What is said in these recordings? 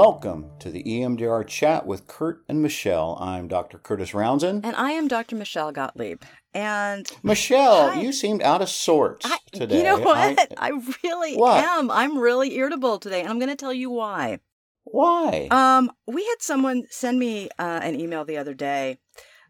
Welcome to the EMDR chat with Curt and Michelle. I'm Dr. Curtis Rouanzoin. And I am Dr. Michelle Gottlieb. And Michelle, Hi. you seemed out of sorts I, today. you know what? I- I, really What? am. I'm really irritable today, and I'm going to tell you why. why? Um, we had someone send me uh, an email the other day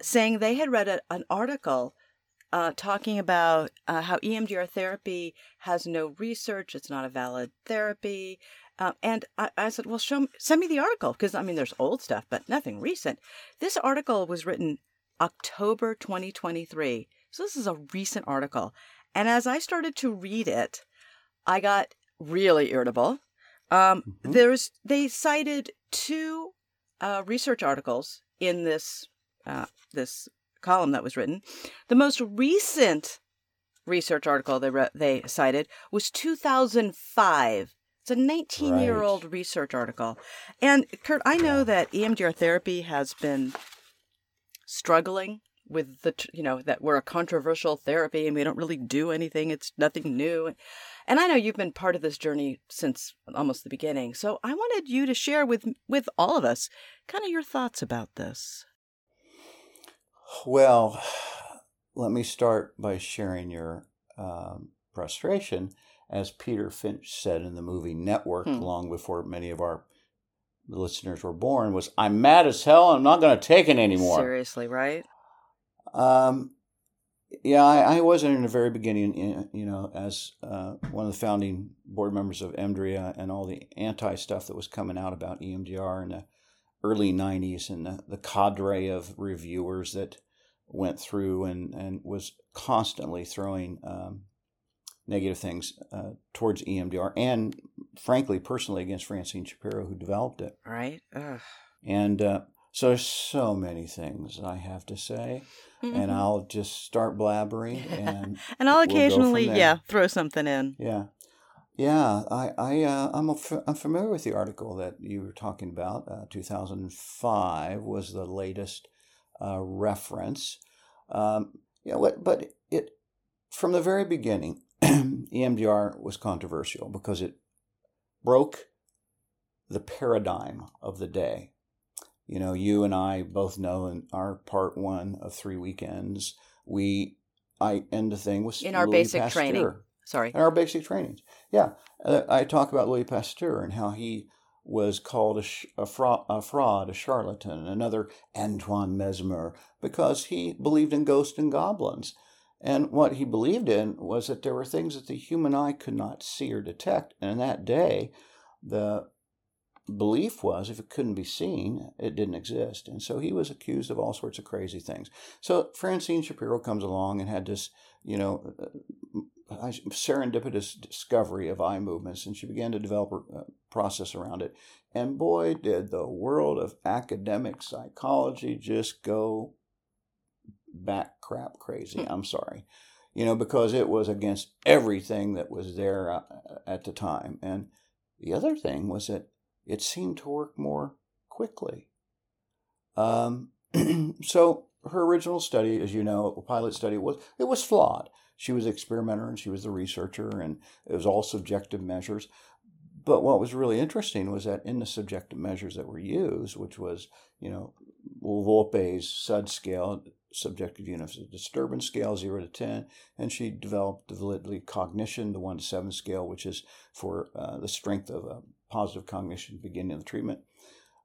saying they had read a, an article uh, talking about uh, how EMDR therapy has no research; it's not a valid therapy. Uh, and I, I said, "Well, show me, send me the article because I mean, there's old stuff, but nothing recent." This article was written October 2023, so this is a recent article. And as I started to read it, I got really irritable. Um, Mhm. There's they cited two uh, research articles in this uh, this column that was written. The most recent research article they re- they cited was 2005. It's a 19 year old research article. And Curt, I know that EMDR therapy has been struggling with the you know that we're a controversial therapy and we don't really do anything. It's nothing new. And i know you've been part of this journey since almost the beginning. So i wanted you to share with with all of us kind of your thoughts about this. Well, let me start by sharing your um, frustration. As Peter Finch said in the movie Network, Hmm. long before many of our listeners were born, was I'm mad as hell. I'm not going to take it anymore. seriously right Um, yeah, I, I wasn't in the very beginning, you know, as uh, one of the founding board members of EMDRIA and all the anti stuff that was coming out about EMDR in the early 90s and the, the cadre of reviewers that went through and, and was constantly throwing um, negative things uh, towards EMDR and, frankly, personally against Francine Shapiro, who developed it. right Ugh. And uh, so there's so many things I have to say and Mhm. I'll just start blabbering and and i'll we'll occasionally yeah throw something in yeah yeah I I uh, I'm a, I'm familiar with the article that you were talking about uh, 2005 was the latest uh, reference um, yeah but it from the very beginning EMDR was controversial because it broke the paradigm of the day you know, you and I both know in our part one of three weekends, we I end the thing with In our Louis basic Pasteur. training. sorry In our basic trainings, yeah, uh, I talk about Louis Pasteur and how he was called a, sh- a, a fraud, a charlatan, another Antoine Mesmer, because he believed in ghosts and goblins. And what he believed in was that there were things that the human eye could not see or detect. And in that day, the belief was if it couldn't be seen, it didn't exist. And so he was accused of all sorts of crazy things. So Francine Shapiro comes along and had this, you know, uh, serendipitous discovery of eye movements, and she began to develop a uh, process around it. And boy, did the world of academic psychology just go back crap crazy. I'm sorry. You know, because it was against everything that was there uh, at the time. And the other thing was that it seemed to work more quickly. Um, so her original study, as you know, a pilot study was it was flawed. She was the experimenter and she was the researcher, and it was all subjective measures. But what was really interesting was that in the subjective measures that were used, which was you know Wolpe's SUD scale, subjective units of disturbance scale, zero to ten, and she developed the validity cognition, the one to seven scale, which is for uh, the strength of uh, positive cognition beginning of the treatment.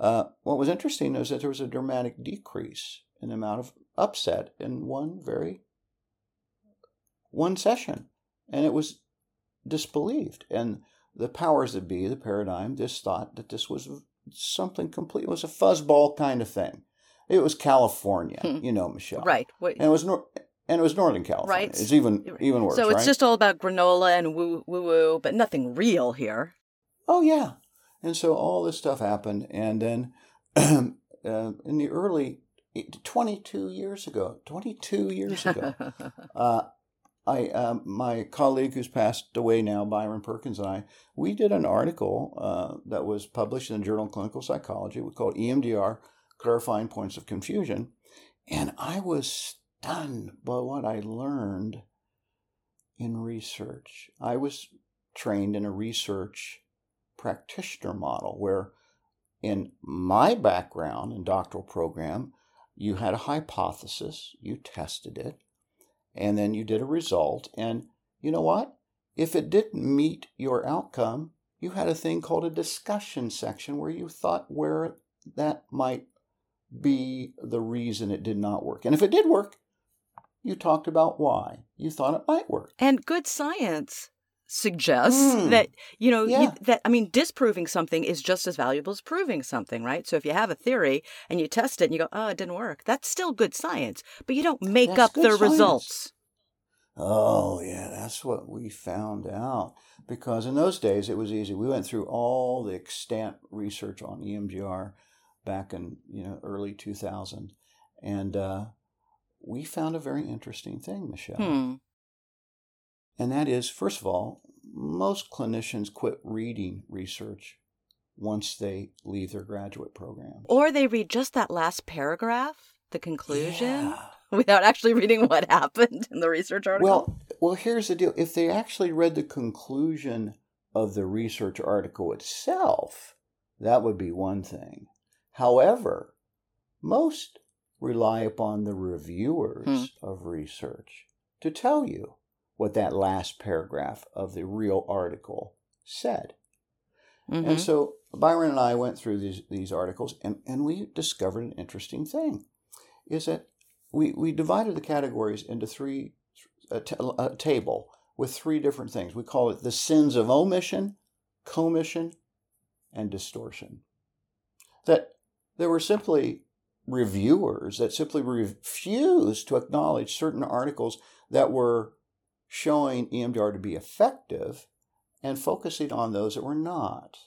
Uh, what was interesting is that there was a dramatic decrease in the amount of upset in one very one session, and it was disbelieved. And the powers that be, the paradigm, just thought that this was something complete. It was a fuzzball kind of thing. It was California, Hmm. you know, Michelle. right what, And it was nor- and it was Northern California. Right. It's even even worse. so it's right? just all about granola and woo woo woo but nothing real here Oh yeah, and so all this stuff happened, and then uh, in the early twenty-two years ago, twenty-two years ago, uh, I um, my colleague who's passed away now, Byron Perkins, and I, we did an article uh, that was published in the Journal of Clinical Psychology. We called EMDR: Clarifying Points of Confusion, and I was stunned by what I learned in research. I was trained in a research practitioner model where in my background and doctoral program, you had a hypothesis, you tested it, and then you did a result. And you know what? If it didn't meet your outcome, you had a thing called a discussion section where you thought where that might be the reason it did not work. And if it did work, you talked about why you thought it might work. And good science suggests mm. that you know yeah. you, that i mean disproving something is just as valuable as proving something right so if you have a theory and you test it and you go oh it didn't work that's still good science but you don't make that's up the science. results oh yeah that's what we found out because in those days it was easy we went through all the extant research on emdr back in you know early 2000 and uh, we found a very interesting thing michelle hmm. And that is, first of all, most clinicians quit reading research once they leave their graduate program. Or they read just that last paragraph, the conclusion, yeah. without actually reading what happened in the research article. Well, well, here's the deal. If they actually read the conclusion of the research article itself, that would be one thing. However, most rely upon the reviewers hmm. of research to tell you what that last paragraph of the real article said. Mm-hmm. And so Byron and I went through these, these articles and, and we discovered an interesting thing is that we, we divided the categories into three, a, t- a table with three different things. We call it the sins of omission, commission, and distortion. That there were simply reviewers that simply refused to acknowledge certain articles that were showing EMDR to be effective and focusing on those that were not.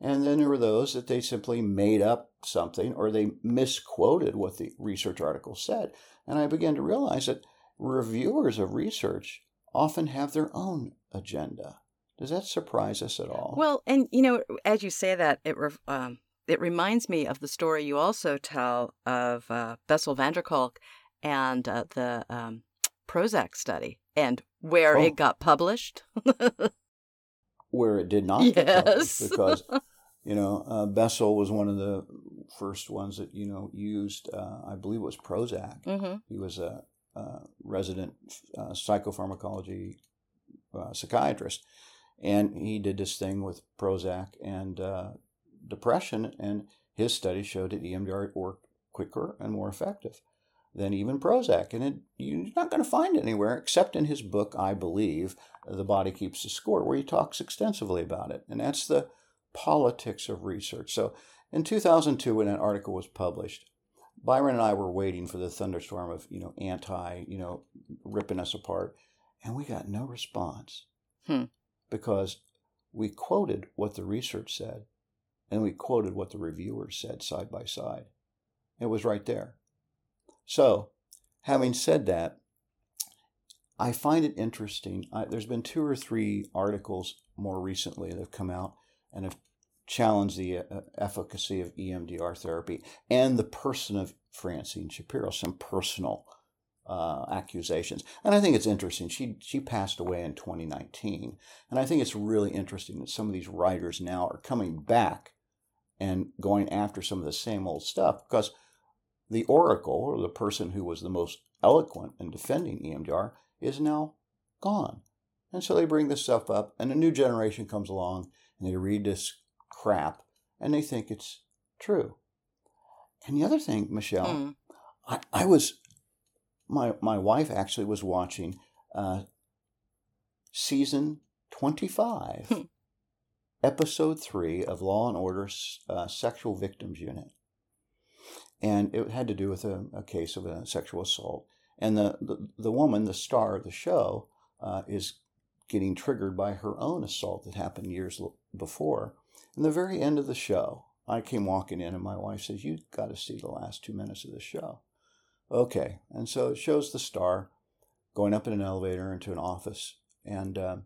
And then there were those that they simply made up something or they misquoted what the research article said. And I began to realize that reviewers of research often have their own agenda. Does that surprise us at all? Well, and you know, as you say that, it um, it reminds me of the story you also tell of uh, Bessel van der Kolk and uh, the um, Prozac study and where oh. it got published. where it did not yes. because you know uh, Bessel was one of the first ones that you know used uh, I believe it was Prozac. Mm-hmm. He was a, a resident uh, psychopharmacology uh, psychiatrist, and he did this thing with Prozac and uh, depression, and his study showed that EMDR worked quicker and more effective than even Prozac. And it, you're not going to find it anywhere except in his book, I Believe, The Body Keeps the Score, where he talks extensively about it. And that's the politics of research. So in 2002, when that article was published, Byron and I were waiting for the thunderstorm of, you know, anti, you know, ripping us apart. And we got no response hmm. because we quoted what the research said and we quoted what the reviewers said side by side. It was right there. So, having said that, I find it interesting. I, there's been two or three articles more recently that have come out and have challenged the uh, efficacy of EMDR therapy and the person of Francine Shapiro, some personal uh, accusations. And I think it's interesting. She she passed away in 2019, and I think it's really interesting that some of these writers now are coming back and going after some of the same old stuff because the oracle, or the person who was the most eloquent in defending EMDR, is now gone. And so they bring this stuff up, and a new generation comes along and they read this crap and they think it's true. And the other thing, Michelle, mm. I, I was, my, my wife actually was watching uh, season 25, hmm. Episode 3 of Law and Order uh, Sexual Victims Unit and it had to do with a, a case of a sexual assault. And the, the, the woman, the star of the show, uh, is getting triggered by her own assault that happened years before. In the very end of the show, I came walking in, and my wife says, "You've got to see the last two minutes of the show." Okay, and so it shows the star going up in an elevator into an office, and uh,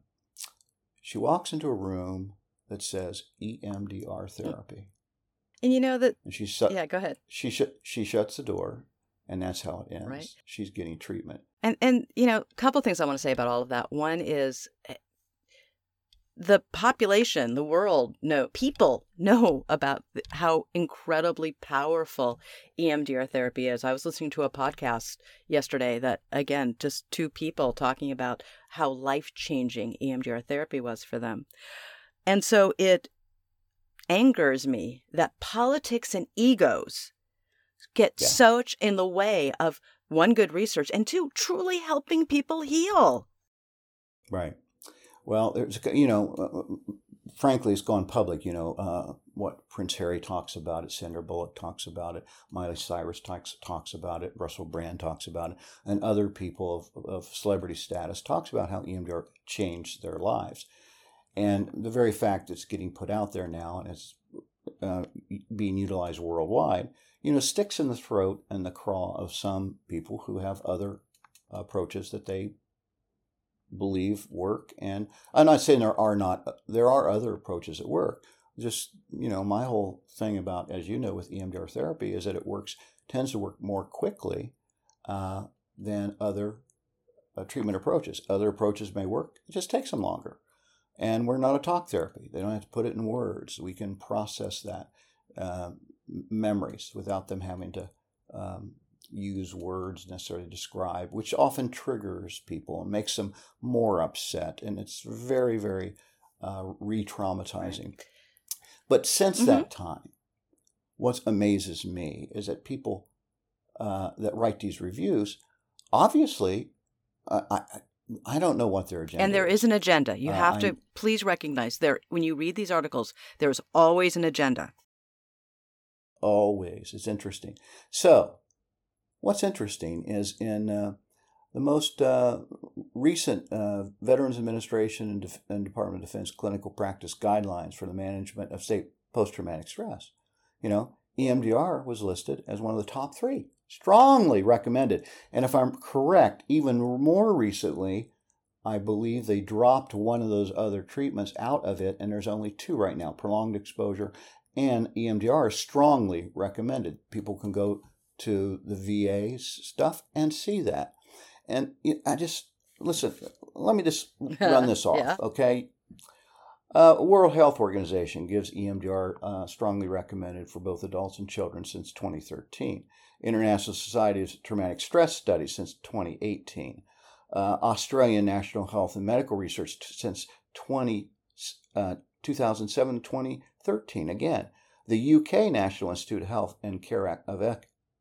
she walks into a room that says EMDR therapy. And you know that. And she shut. Yeah, go ahead. She sh- she shuts the door, and that's how it ends. Right. She's getting treatment. And and you know, a couple things I want to say about all of that. One is, eh, the population, the world, no people know about how incredibly powerful EMDR therapy is. I was listening to a podcast yesterday that again, just two people talking about how life-changing EMDR therapy was for them. And so it angers me that politics and egos get yeah. such in the way of one good research and two truly helping people heal. Right. Well, there's you know, uh, uh, frankly, it's gone public. You know uh, what Prince Harry talks about it, Sandra Bullock talks about it, Miley Cyrus talks talks about it, Russell Brand talks about it, and other people of, of celebrity status talks about how EMDR changed their lives, and the very fact it's getting put out there now and it's uh, being utilized worldwide, you know, sticks in the throat and the craw of some people who have other approaches that they believe work. And I'm not saying there are not, there are other approaches that work. Just, you know, my whole thing about, as you know, with EMDR therapy is that it works, tends to work more quickly uh, than other uh, treatment approaches. Other approaches may work, it just takes them longer. And we're not a talk therapy. They don't have to put it in words. We can process that uh, memories without them having to um, use words necessarily to describe, which often triggers people and makes them more upset. And it's very, very uh, re traumatizing. Right. But since mm-hmm. that time, what amazes me is that people uh, that write these reviews, obviously, uh, I, I don't know what their agenda. And there is an agenda. You uh, have to please recognize there when you read these articles, there is always an agenda. Always, it's interesting. So What's interesting is in uh, the most uh, recent uh, Veterans Administration and, Def- and, Department of Defense clinical practice guidelines for the management of state post traumatic stress, you know, EMDR was listed as one of the top three, strongly recommended. And if I'm correct, even more recently, I believe they dropped one of those other treatments out of it, and there's only two right now prolonged exposure and EMDR is strongly recommended. People can go to the VA's stuff and see that. And I just, listen, let me just run this off, yeah. okay? Uh, World Health Organization gives EMDR uh, strongly recommended for both adults and children since 2013. International Society of Traumatic Stress Studies since 2018. Uh, Australian National Health and Medical Research t- since 20, uh, 2007 2013. Again, the UK National Institute of Health and Care of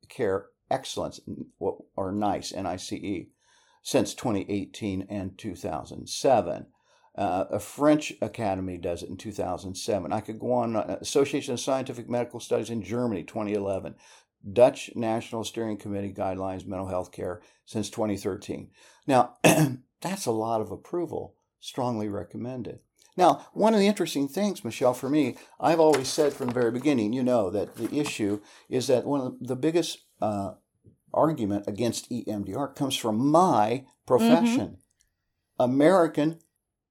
Care Excellence, or NICE, N-I-C-E, since 2018 and 2007. Uh, a French academy does it in 2007. I could go on. Uh, Association of Scientific Medical Studies in Germany, 2011. Dutch National Steering Committee guidelines mental health care since 2013. Now, that's a lot of approval, strongly recommended. Now, one of the interesting things, Michelle, for me, I've always said from the very beginning, you know, that the issue is that one of the biggest uh, argument against EMDR comes from my profession, mm-hmm. American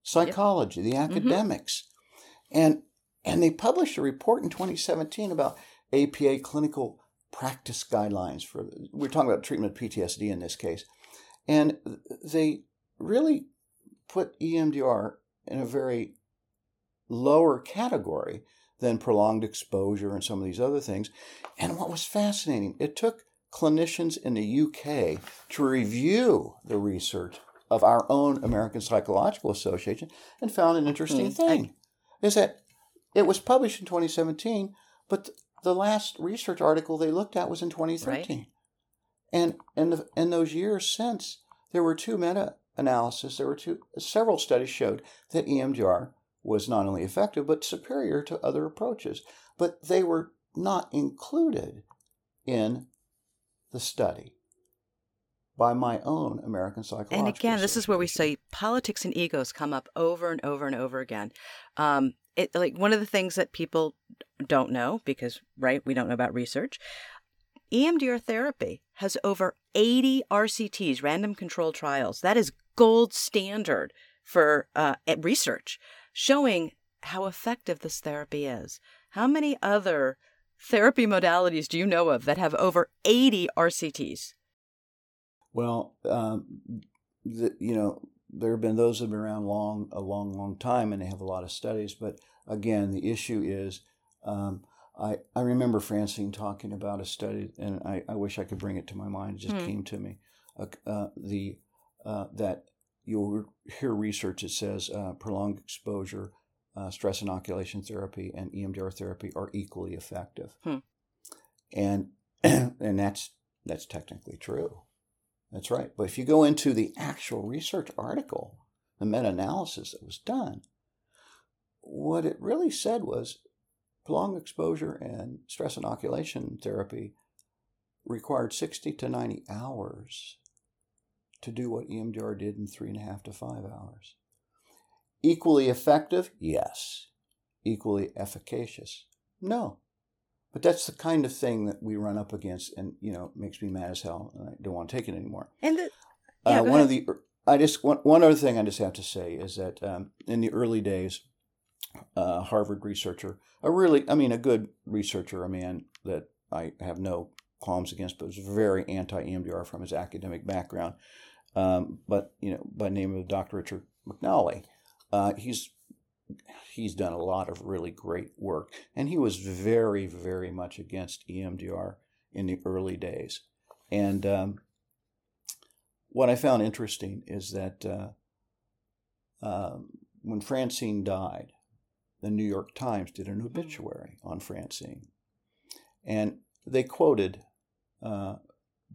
psychology, yep. the mm-hmm. academics. Mm-hmm. And and they published a report in 2017 about APA clinical practice guidelines for we're talking about treatment of PTSD in this case. And they really put EMDR in a very lower category than prolonged exposure and some of these other things. And what was fascinating, it took clinicians in the UK to review the research of our own American Psychological Association and found an interesting mm. thing. Is that it was published in 2017, but the last research article they looked at was in 2013. Right. And in, the, in those years since, there were two meta analysis, there were two several studies showed that EMDR was not only effective but superior to other approaches, but they were not included in the study by my own American Psychological. And again, this is where we say politics and egos come up over and over and over again. Um, it like one of the things that people don't know because right we don't know about research EMDR therapy has over 80 RCTs, random controlled trials. That is gold standard for uh, research, showing how effective this therapy is. How many other therapy modalities do you know of that have over 80 RCTs? Well, um, the, you know, there have been those that have been around long, a long, long time, and they have a lot of studies. But again, the issue is, um, I I remember Francine talking about a study, and I, I wish I could bring it to my mind. It just Hmm. came to me. Uh, uh, the uh, that you'll hear research that says uh, prolonged exposure, uh, stress inoculation therapy, and EMDR therapy are equally effective, Hmm. and and that's that's technically true. That's right. But if you go into the actual research article, the meta-analysis that was done, what it really said was prolonged exposure and stress inoculation therapy required 60 to 90 hours to do what EMDR did in three and a half to five hours. Equally effective? Yes. Equally efficacious? No. But that's the kind of thing that we run up against, and you know, makes me mad as hell, and I don't want to take it anymore. And the, Yeah, uh, one ahead. of the, I just one, one other thing I just have to say is that um, in the early days, a Harvard researcher, a really, I mean, a good researcher, a man that I have no qualms against, but was very anti EMDR from his academic background. Um, but you know, by name of Dr. Richard McNally, uh, he's he's done a lot of really great work, and he was very, very much against EMDR in the early days. And um, what I found interesting is that uh, um, when Francine died, the New York Times did an obituary on Francine. And they quoted uh,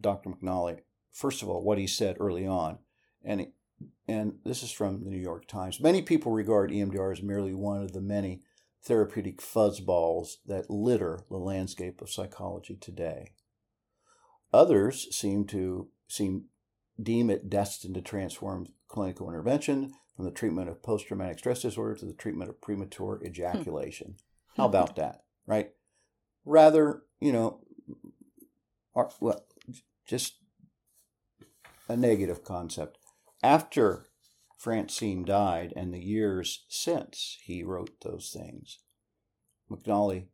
Dr. McNally, first of all, what he said early on. And, and this is from the New York Times. Many people regard EMDR as merely one of the many therapeutic fuzzballs that litter the landscape of psychology today. Others seem to seem deem it destined to transform clinical intervention from the treatment of post traumatic stress disorder to the treatment of premature hmm. ejaculation. How about that, right? Rather, you know, or, well, just a negative concept. After Francine died and the years since he wrote those things, McNally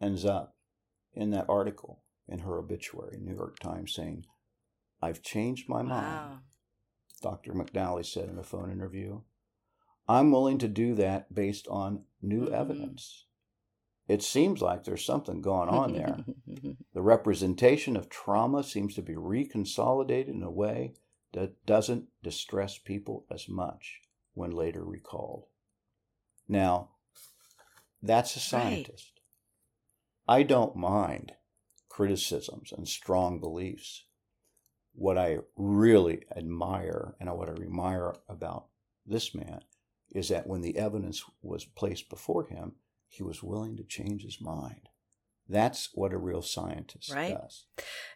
ends up in that article in her obituary, New York Times, saying, I've changed my mind. wow. Dr. McNally said in a phone interview. I'm willing to do that based on new Mhm. evidence. It seems like there's something going on there. the representation of trauma seems to be reconsolidated in a way that doesn't distress people as much when later recalled. Now, that's a Right. scientist. I don't mind criticisms and strong beliefs. What I really admire and what I admire about this man is that when the evidence was placed before him, he was willing to change his mind. That's what a real scientist Right. does.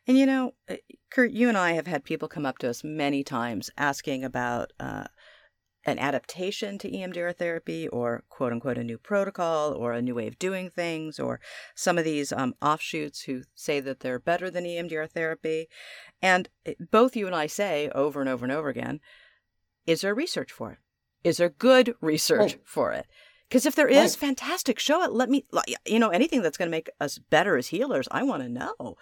And you know, uh, Curt, you and I have had people come up to us many times asking about uh, an adaptation to EMDR therapy or quote unquote a new protocol or a new way of doing things or some of these um, offshoots who say that they're better than EMDR therapy. And both you and I say over and over and over again is there research for it? Is there good research Right. for it? Because if there is, Right. fantastic. Show it. Let me, you know, anything that's going to make us better as healers, I want to know.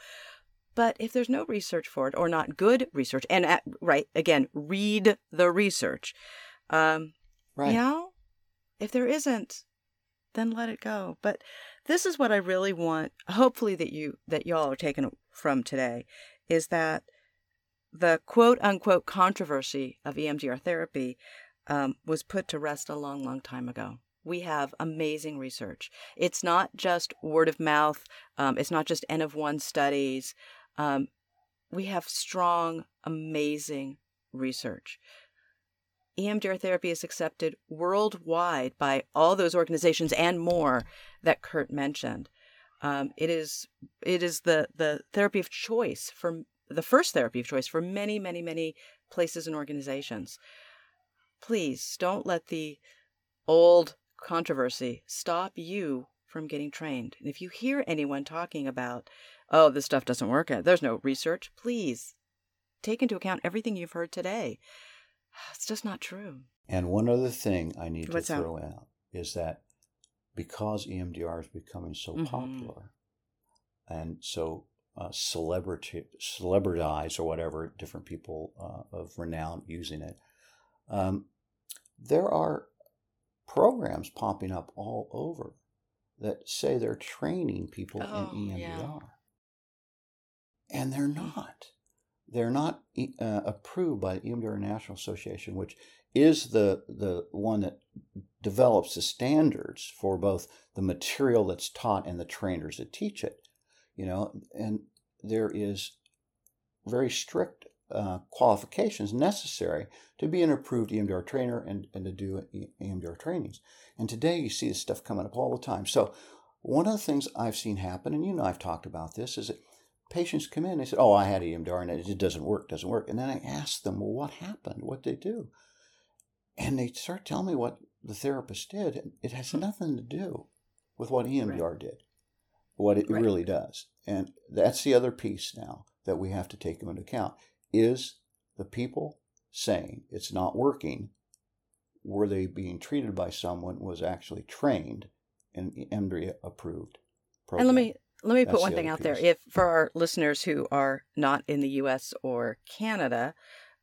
But if there's no research for it or not good research, and at, right again, read the research. Um, Right. You know, if there isn't, then let it go. But this is what I really want. Hopefully that you that y'all are taking from today is that the quote unquote controversy of EMDR therapy um, was put to rest a long, long time ago. We have amazing research. It's not just word of mouth. Um, it's not just N of one studies. Um, we have strong, amazing research. EMDR therapy is accepted worldwide by all those organizations and more that Curt mentioned. Um, it is it is the the therapy of choice for the first therapy of choice for many many many places and organizations. Please don't let the old controversy stop you from getting trained. And if you hear anyone talking about, oh, this stuff doesn't work, there's no research, please take into account everything you've heard today. It's just not true. And one other thing I need What's to throw out is that because EMDR is becoming so Mhm. popular and so uh, celebrity celebritized or whatever, different people uh, of renown using it, Um, there are programs popping up all over that say they're training people Oh, in EMDR. yeah. And they're not. They're not uh, approved by the EMDR National Association, which is the, the one that develops the standards for both the material that's taught and the trainers that teach it. You know, and there is very strict uh, qualifications necessary to be an approved EMDR trainer and, and to do EMDR trainings. And today you see this stuff coming up all the time. So one of the things I've seen happen, and you know I've talked about this, is that patients come in, and they said, "Oh, I had EMDR and it doesn't work, doesn't work." And then I ask them, "Well, what happened? What did they do?" And they start telling me what the therapist did. and It has nothing to do with what EMDR did, what it Right. really does. And that's the other piece now that we have to take into account is the people saying it's not working were they being treated by someone who was actually trained in EMDR approved program. And let me let me put one thing out there. If for our listeners who are not in the U.S. or Canada,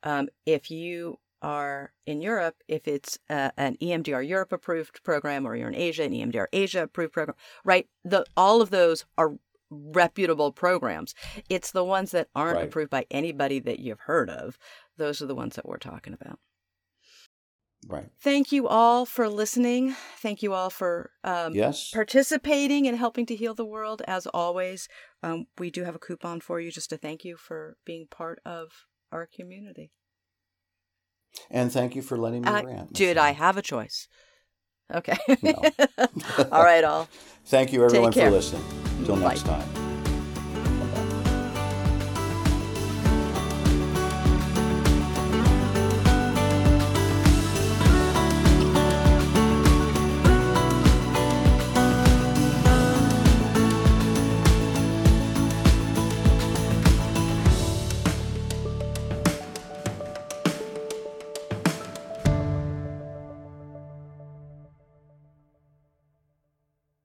um, if you are in Europe, if it's uh, an EMDR Europe approved program, or you're in Asia, an EMDR Asia approved program, right? The all of those are reputable programs. It's the ones that aren't Right. approved by anybody that you've heard of. Those are the ones that we're talking about. right. Thank you all for listening. Thank you all for um, yes. participating and helping to heal the world. As always, um, we do have a coupon for you just to thank you for being part of our community. and thank you for letting me I- rant. Did I have a choice? Okay. No. all right, all. Thank you everyone for listening. Till next time.